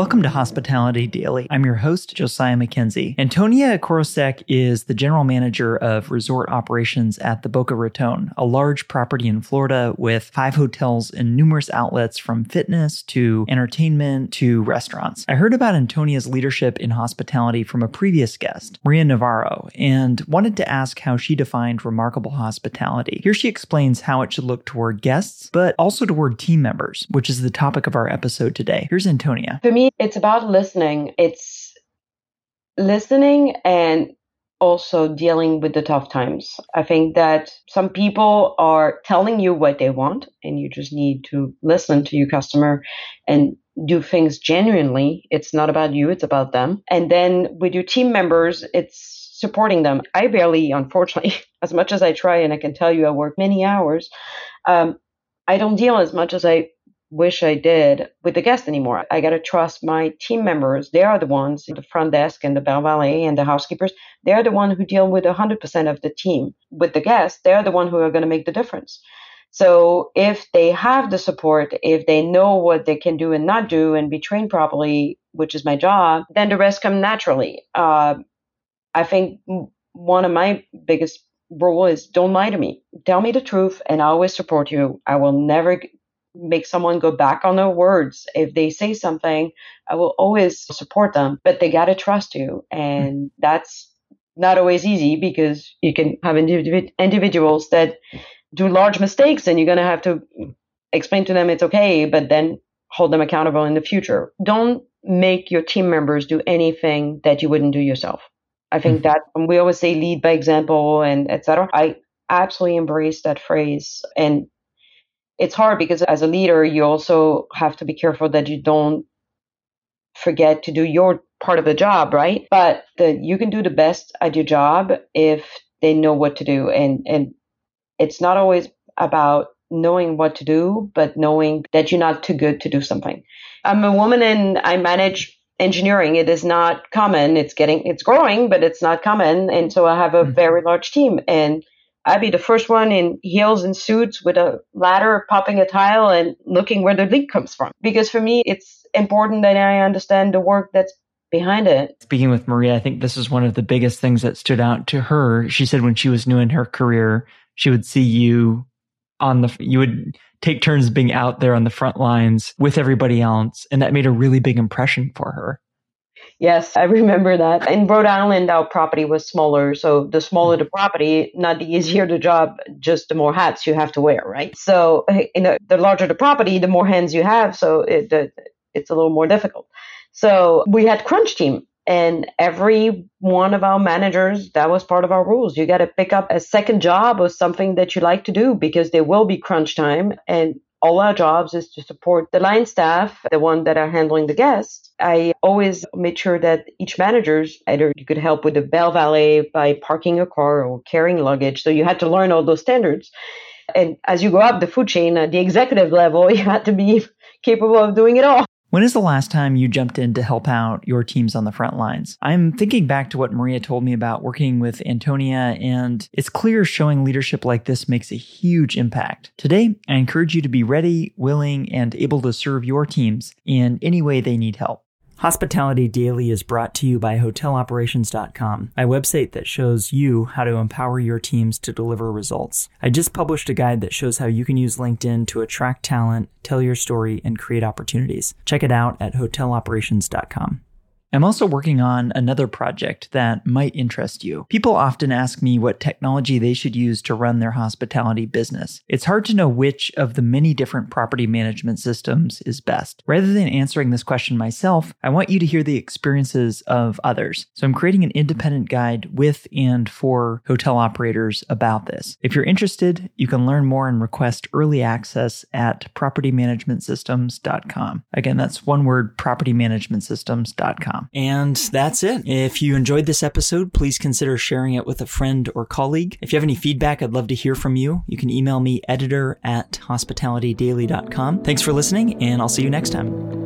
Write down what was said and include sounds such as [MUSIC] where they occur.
Welcome to Hospitality Daily. I'm your host, Josiah McKenzie. Antonia Korosec is the general manager of resort operations at the Boca Raton, a large property in Florida with five hotels and numerous outlets from fitness to entertainment to restaurants. I heard about Antonia's leadership in hospitality from a previous guest, Maria Navarro, and wanted to ask how she defined remarkable hospitality. Here she explains how it should look toward guests, but also toward team members, which is the topic of our episode today. Here's Antonia. For me, it's about listening. It's listening and also dealing with the tough times. I think that some people are telling you what they want, and you just need to listen to your customer and do things genuinely. It's not about you, it's about them. And then with your team members, it's supporting them. I barely, unfortunately, [LAUGHS] as much as I try, and I can tell you I work many hours, um, I don't deal as much as I wish I did with the guests anymore. I got to trust my team members. They are the ones, the front desk and the bell valet and the housekeepers. They're the one who deal with 100% of the team. With the guests, they're the one who are going to make the difference. So if they have the support, if they know what they can do and not do and be trained properly, which is my job, then the rest come naturally. Uh, I think one of my biggest rule is don't lie to me. Tell me the truth and I always support you. I will never make someone go back on their words. If they say something, I will always support them, but they got to trust you. And that's not always easy because you can have individ- individuals that do large mistakes and you're going to have to explain to them it's okay, but then hold them accountable in the future. Don't make your team members do anything that you wouldn't do yourself. I think mm-hmm. that we always say lead by example and etc. I absolutely embrace that phrase and it's hard because as a leader, you also have to be careful that you don't forget to do your part of the job, right? But the, you can do the best at your job if they know what to do. And, and it's not always about knowing what to do, but knowing that you're not too good to do something. I'm a woman and I manage engineering. It is not common. It's getting, it's growing, but it's not common. And so I have a mm-hmm. very large team and I'd be the first one in heels and suits with a ladder popping a tile and looking where the leak comes from. Because for me, it's important that I understand the work that's behind it. Speaking with Maria, I think this is one of the biggest things that stood out to her. She said when she was new in her career, she would see you on the, you would take turns being out there on the front lines with everybody else. And that made a really big impression for her. Yes, I remember that. In Rhode Island, our property was smaller. So the smaller the property, not the easier the job, just the more hats you have to wear, right? So eh, in the, the larger the property, the more hands you have. So it, the, it's a little more difficult. So we had crunch team and every one of our managers, that was part of our rules. You got to pick up a second job or something that you like to do because there will be crunch time and all our jobs is to support the line staff, the one that are handling the guests. I always made sure that each manager's either you could help with the bell valet by parking a car or carrying luggage. So you had to learn all those standards. And as you go up the food chain at the executive level, [LAUGHS] you had to be capable of doing it all. When is the last time you jumped in to help out your teams on the front lines? I'm thinking back to what Maria told me about working with Antonia, and it's clear showing leadership like this makes a huge impact. Today, I encourage you to be ready, willing, and able to serve your teams in any way they need help. Hospitality Daily is brought to you by HotelOperations.com, a website that shows you how to empower your teams to deliver results. I just published a guide that shows how you can use LinkedIn to attract talent, tell your story, and create opportunities. Check it out at HotelOperations.com. I'm also working on another project that might interest you. People often ask me what technology they should use to run their hospitality business. It's hard to know which of the many different property management systems is best. Rather than answering this question myself, I want you to hear the experiences of others. So I'm creating an independent guide with and for hotel operators about this. If you're interested, you can learn more and request early access at propertymanagementsystems.com. Again, that's one word propertymanagementsystems.com. And that's it. If you enjoyed this episode, please consider sharing it with a friend or colleague. If you have any feedback, I'd love to hear from you. You can email me editor at hospitalitydaily.com. Thanks for listening, and I'll see you next time.